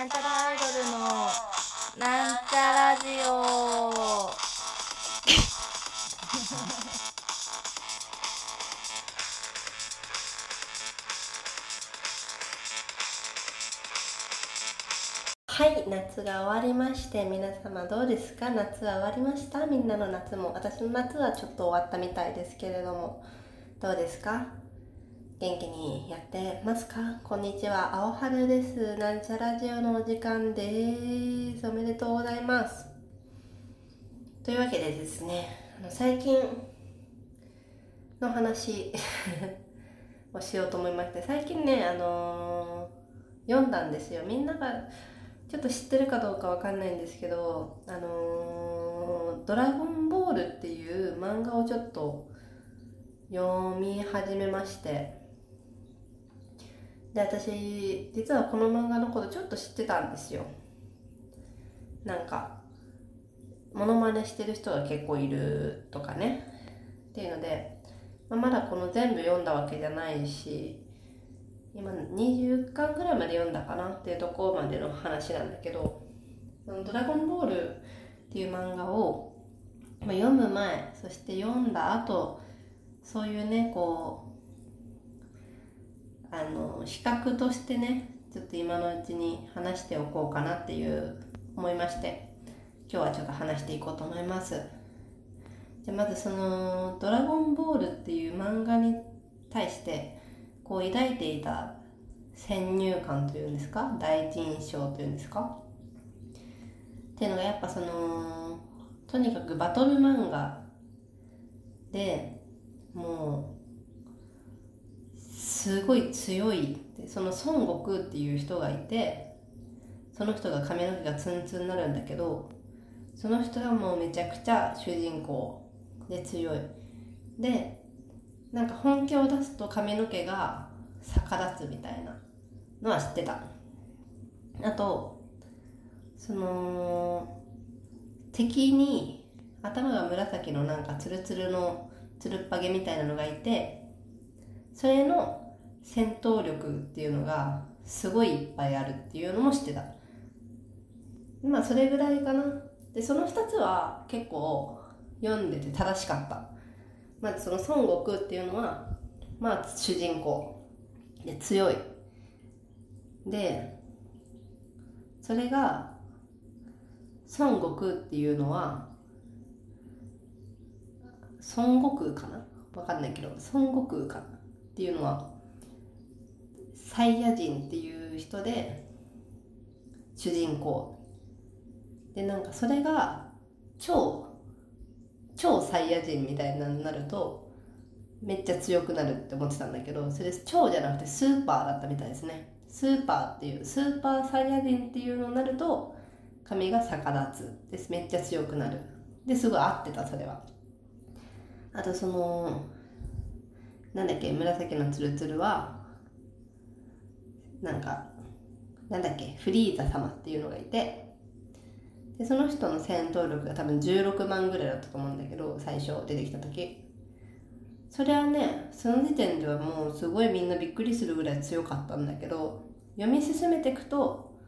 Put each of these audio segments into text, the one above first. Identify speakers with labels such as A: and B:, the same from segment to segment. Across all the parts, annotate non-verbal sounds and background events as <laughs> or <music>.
A: なんちゃらアイドルのなんちゃラジオ。<laughs>
B: はい夏が終わりまして皆様どうですか？夏は終わりました？みんなの夏も。私の夏はちょっと終わったみたいですけれども。どうですか？元気にやってますか？こんにちは。青春です。なんちゃラジオのお時間です。おめでとうございます。というわけでですねあの最近の話 <laughs> をしようと思いまして最近ねあのー読んだんですよ。みんながちょっと知ってるかどうかわかんないんですけどあのードラゴンボール」っていう漫画をちょっと読み始めまして。で私実はこの漫画のことちょっと知ってたんですよ。なんかモノマネしてる人が結構いるとかね。っていうので、まあ、まだこの全部読んだわけじゃないし今20巻ぐらいまで読んだかなっていうところまでの話なんだけど「ドラゴンボール」っていう漫画を、ま、読む前そして読んだ後そういうねこうあの比較としてねちょっと今のうちに話しておこうかなっていう思いまして今日はちょっと話していこうと思います。じゃまずその「ドラゴンボール」っていう漫画に対してこう抱いていた先入観というんですか？第一印象というんですか？っていうのがやっぱそのとにかくバトル漫画でもうすごい強いその孫悟空っていう人がいてその人が髪の毛がツンツンになるんだけどその人がもうめちゃくちゃ主人公で強い。でなんか本気を出すと髪の毛が逆立つみたいなのは知ってた。あとその敵に頭が紫のなんかツルツルのつるっぱげみたいなのがいてそれの戦闘力っていうのがすごいいっぱいあるっていうのも知ってた。まあそれぐらいかな。でその2つは結構読んでて正しかった。まずその孫悟空っていうのはまあ主人公で強い。でそれが孫悟空っていうのは孫悟空かな？わかんないけど孫悟空かな？っていうのはサイヤ人っていう人で主人公。でなんかそれが超超サイヤ人みたいになるとめっちゃ強くなるって思ってたんだけどそれ超じゃなくてスーパーだったみたいですね。スーパーっていうスーパーサイヤ人っていうのになると髪が逆立つです。めっちゃ強くなる。ですごい合ってたそれは。あとそのなんだっけ紫のツルツルはなんかなんだっけフリーザ様っていうのがいてでその人の戦闘力が多分16万ぐらいだったと思うんだけど最初出てきた時。それはねその時点ではもうすごいみんなびっくりするぐらい強かったんだけど読み進めていくと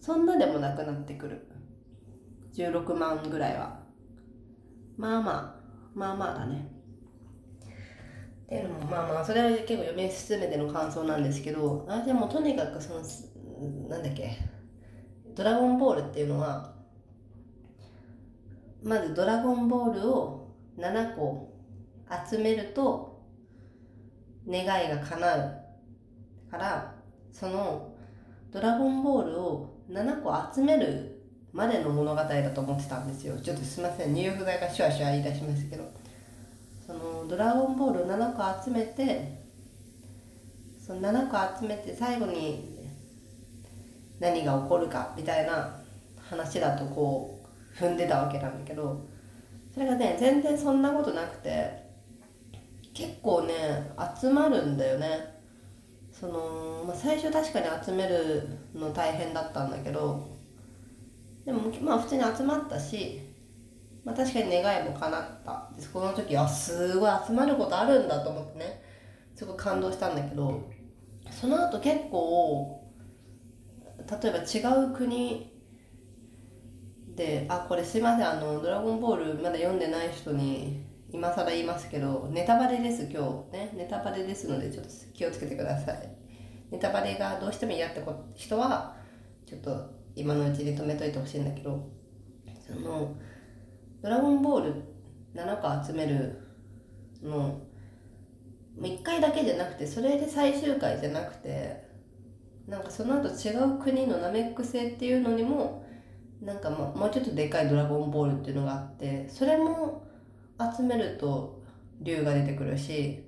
B: そんなでもなくなってくる。16万ぐらいは。まあまあまあまあだね。っていうのもまあまあそれは結構読み進めての感想なんですけどあでもとにかくそのなんだっけドラゴンボールっていうのはまずドラゴンボールを7個集めると願いが叶う。からそのドラゴンボールを7個集めるまでの物語だと思ってたんですよ。ちょっとすいません。入浴剤がシュワシュワ言い出しますけど。そのドラゴンボール7個集めてその7個集めて最後に何が起こるかみたいな話だとこう踏んでたわけなんだけどそれがね全然そんなことなくて結構ね集まるんだよね。その、まあ、最初確かに集めるの大変だったんだけどでもまあ普通に集まったし、まあ、確かに願いも叶ったでこの時あすごい集まることあるんだと思ってね。すごい感動したんだけどその後結構例えば違う国であこれすいませんあの「ドラゴンボール」まだ読んでない人に今更言いますけどネタバレです今日ね。ネタバレですのでちょっと気をつけてください。ネタバレがどうしても嫌って人はちょっと今のうちに止めといてほしいんだけどその「ドラゴンボール」7個集めるのも1回だけじゃなくてそれで最終回じゃなくてなんかその後違う国のナメック星っていうのにもなんかもうちょっとでかいドラゴンボールっていうのがあってそれも集めると竜が出てくるし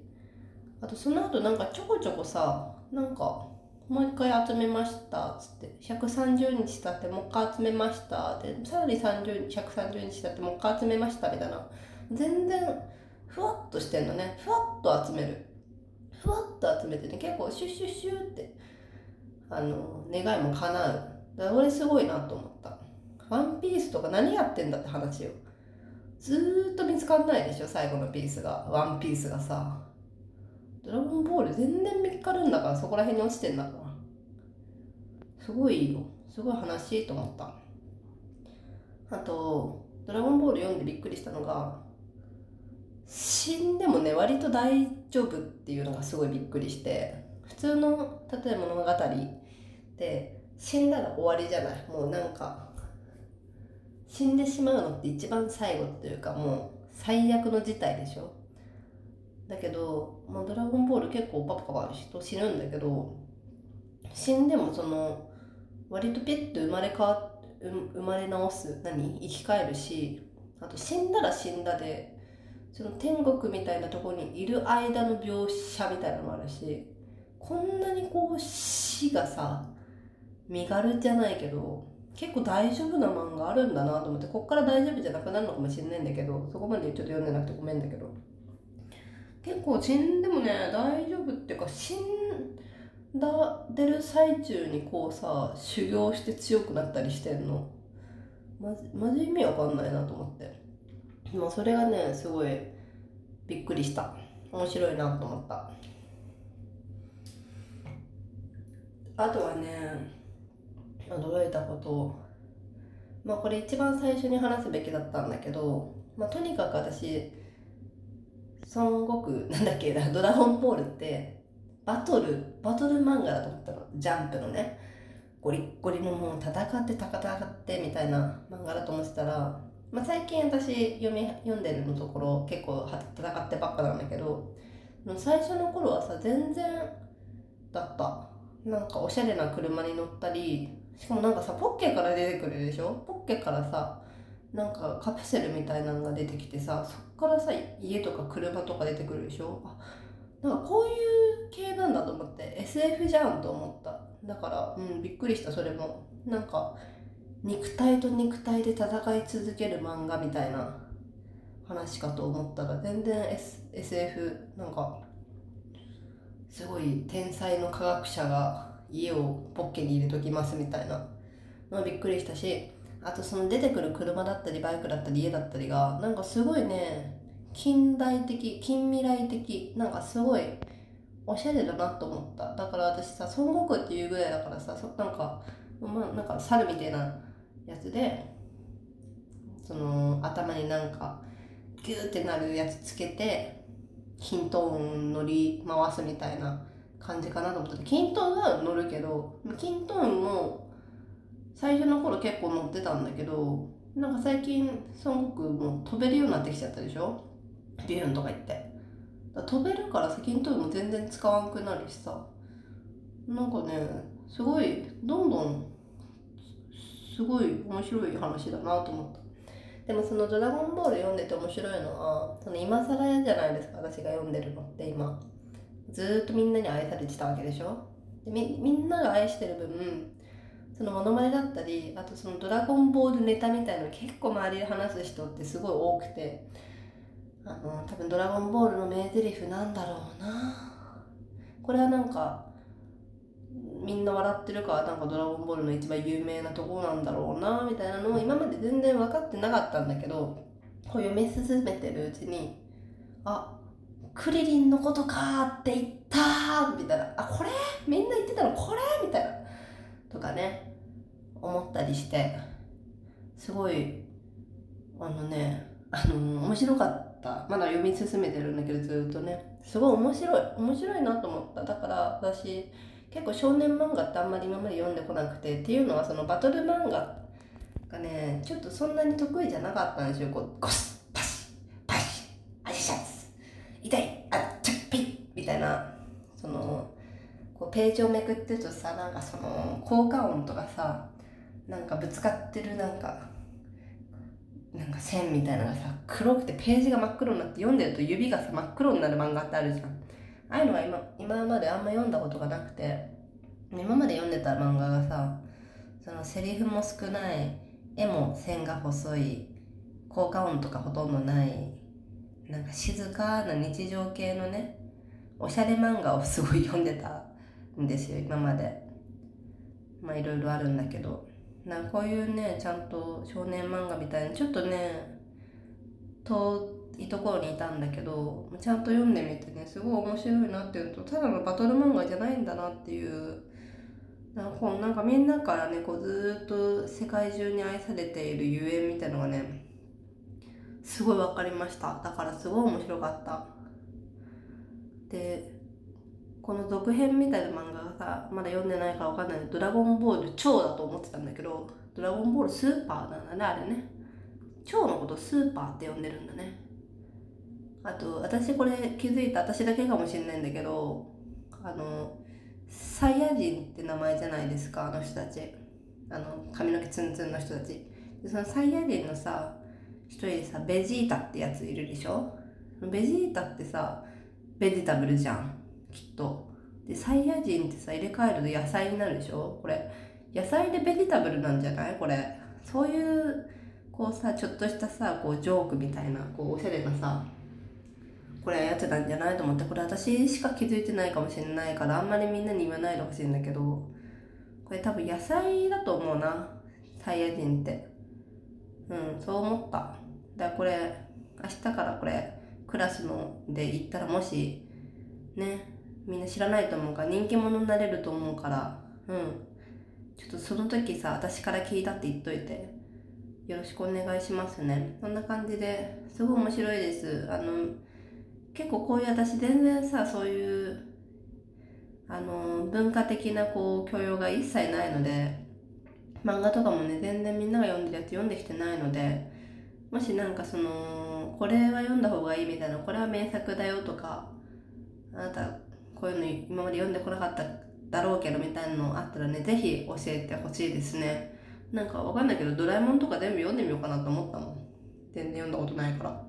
B: あとその後なんかちょこちょこさなんかもう一回集めましたっつって130日経ってもう一回集めましたでさらに30 130日経ってもう一回集めましたみたいな。全然ふわっとしてんのね。ふわっと集める。ふわっと集めてね。結構シュッシュッシュってあの願いも叶う。だから俺すごいなと思った。ワンピースとか何やってんだって話よ。ずーっと見つかんないでしょ最後のピースが。ワンピースがさ。ドラゴンボール全然見つかるんだからそこら辺に落ちてんだから。すごいよ。すごい話と思った。あとドラゴンボール読んでびっくりしたのが死んでもね割と大丈夫っていうのがすごいびっくりして普通の例えば物語で死んだら終わりじゃない。もうなんか死んでしまうのって一番最後っていうかもう最悪の事態でしょ。だけど、まあ、ドラゴンボール結構パパパ人死ぬんだけど死んでもその割とピッと生まれ変わ生まれ直す何？生き返るしあと死んだら死んだでその天国みたいなところにいる間の描写みたいなのもあるしこんなにこう死がさ身軽じゃないけど結構大丈夫な漫画あるんだなと思ってこっから大丈夫じゃなくなるのかもしれないんだけどそこまでちょっと読んでなくてごめんだけど。結構死んでもね大丈夫っていうか死んだ出る最中にこうさ修行して強くなったりしてんの？まじマジ意味わかんないなと思って。まあそれがねすごいびっくりした。面白いなと思った。あとはね驚いたこと。まあこれ一番最初に話すべきだったんだけど、まあ、とにかく私孫悟空なんだっけドラゴンボールってバトルバトル漫画だと思ったの。ジャンプのね。ゴリッゴリのもう戦って戦ってみたいな漫画だと思ってたら、まあ、最近私読み読んでるのところ結構戦ってばっかなんだけど最初の頃はさ全然だった。なんかおしゃれな車に乗ったりしかもなんかさポッケから出てくるでしょ？ポッケからさなんかカプセルみたいなのが出てきてさそっからさ家とか車とか出てくるでしょ？あなんかこういう系なんだと思って SF じゃんと思った。だからうんびっくりしたそれも。なんか肉体と肉体で戦い続ける漫画みたいな話かと思ったら全然、S、SF なんかすごい天才の科学者が家をポッケに入れときますみたいな。のびっくりしたしあとその出てくる車だったりバイクだったり家だったりがなんかすごいね近代的近未来的なんかすごいおしゃれだなと思った。だから私さ孫悟空っていうぐらいだからさそなんかまあなんか猿みたいなやつでその頭になんかギューってなるやつつけてヒント音乗り回すみたいな感じかなと思ってキントーンは乗るけどキントンも最初の頃結構乗ってたんだけどなんか最近孫悟空も飛べるようになってきちゃったでしょ？ビューンとか言って。飛べるからさキントンも全然使わんくなるしさ。なんかねすごいどんどんすごい面白い話だなと思った。でもその「ドラゴンボール」読んでて面白いのはその今更じゃないですか私が読んでるのって今。ずっとみんなに愛されてたわけでしょ。でみみんなが愛してる分そのモノマネだったりあとそのドラゴンボールネタみたいの結構周りで話す人ってすごい多くて。あの多分ドラゴンボールの名台詞なんだろうな。これはなんかみんな笑ってるからなんかドラゴンボールの一番有名なとこなんだろうなみたいなのを今まで全然分かってなかったんだけどこう読み進めてるうちにあクリリンのことかって言ったみたいな。あこれ？みんな言ってたの？これ？みたいな。とかね思ったりして。すごいあのねあの面白かった。まだ読み進めてるんだけどずっとね。すごい面白い。面白いなと思った。だから私結構少年漫画ってあんまり今まで読んでこなくて。っていうのはそのバトル漫画がねちょっとそんなに得意じゃなかったんですよ。こうゴスパシパシアジシャツ痛いあっちゃっぴッみたいなそのこうページをめくってるとさなんかその効果音とかさなんかぶつかってるなんか線みたいなのがさ黒くてページが真っ黒になって読んでると指がさ真っ黒になる漫画ってあるじゃん。ああいうのが今今まであんま読んだことがなくて今まで読んでた漫画がさそのセリフも少ない絵も線が細い効果音とかほとんどないなんか静かな日常系のねおしゃれ漫画をすごい読んでたんですよ今まで。まあいろいろあるんだけど。なこういうねちゃんと少年漫画みたいなちょっとね遠いところにいたんだけどちゃんと読んでみてねすごい面白いなっていうとただのバトル漫画じゃないんだなっていうなんかなんかみんなからねこうずっと世界中に愛されているゆえんみたいのがねすごい分かりました。だからすごい面白かった。でこの続編みたいな漫画がまだ読んでないから分かんない。ドラゴンボール超だと思ってたんだけどドラゴンボールスーパーなんだねあれね。超のことスーパーって呼んでるんだね。あと私これ気づいた私だけかもしれないんだけどあのサイヤ人って名前じゃないですかあの人たち。あの髪の毛ツンツンの人たち。でそのサイヤ人のさ一人でさベジータってやついるでしょ？ベジータってさベジタブルじゃんきっと。でサイヤ人ってさ入れ替えると野菜になるでしょ？これ野菜でベジタブルなんじゃない？これ。そういうこうさちょっとしたさこうジョークみたいなこうおしゃれなさこれやってたんじゃないと思って。これ私しか気づいてないかもしれないからあんまりみんなに言わないでほしいんだけど。これ多分野菜だと思うな。サイヤ人って。うんそう思った。だからこれ明日からこれクラスので行ったらもしねみんな知らないと思うから人気者になれると思うからうん。ちょっとその時さ私から聞いたって言っといて。よろしくお願いしますね。そんな感じで。すごい面白いです。あの結構こういう私全然さそういうあの文化的なこう教養が一切ないので漫画とかもね全然みんなが読んでるやつ読んできてないのでもしなんかそのこれは読んだ方がいいみたいなこれは名作だよとかあなたこういうの今まで読んでこなかっただろうけどみたいなのあったらねぜひ教えてほしいですね。なんかわかんないけどドラえもんとか全部読んでみようかなと思ったもん。全然読んだことないから。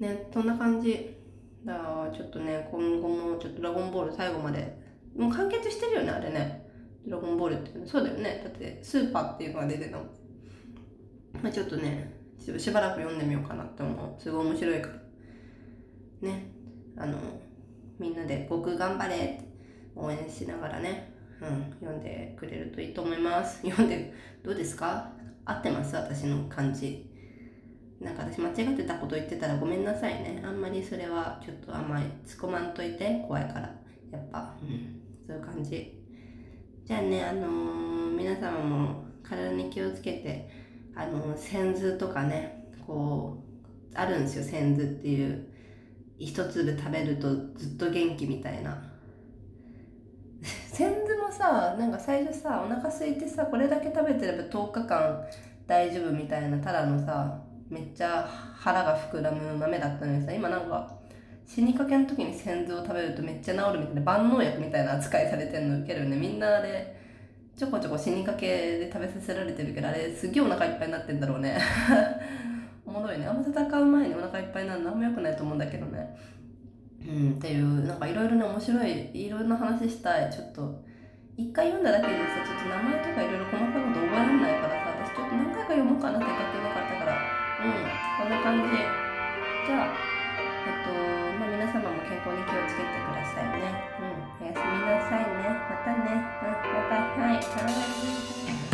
B: ねそんな感じ。だからちょっとね今後もちょっとドラゴンボール最後までもう完結してるよねあれね。ドラゴンボールってそうだよね。だってスーパーっていうのが出てたもん。まあちょっとねしばらく読んでみようかなって思う。すごい面白いから。ね。あのみんなで「僕頑張れ!」って応援しながらね、うん、読んでくれるといいと思います。<laughs> 読んでどうですか？合ってます？私の感じ。なんか私間違ってたこと言ってたらごめんなさいねあんまりそれはちょっとあんまり突っ込まんといて怖いから。やっぱ、うん、そういう感じ。じゃあねあのー、皆様も体に気をつけてあのー、線図とかねこうあるんですよ線図っていう。一粒食べるとずっと元気みたいな。<laughs> 線図もさなんか最初さお腹空いてさこれだけ食べてれば10日間大丈夫みたいなただのさめっちゃ腹が膨らむ豆だったのにさ今なんか死にかけの時に先祖を食べるとめっちゃ治るみたいな万能薬みたいな扱いされてんの受けるね。みんなあれちょこちょこ死にかけで食べさせられてるけどあれすげえお腹いっぱいになってんだろうね。おもろいね。あんま戦う前にお腹いっぱいになるのあんま良くないと思うんだけどね。うんっていうなんかいろいろね面白いいろんな話したい。ちょっと一回読んだだけでさちょっと名前とかいろいろ細かいこと覚えられないからさ私ちょっと何回か読もうかなって買ってなかったから。うんこんな感じ。じゃあえっとまあ皆様も健康に気をつけてくださいね。うんおやすみなさいね。またね。うんバイバイ。はい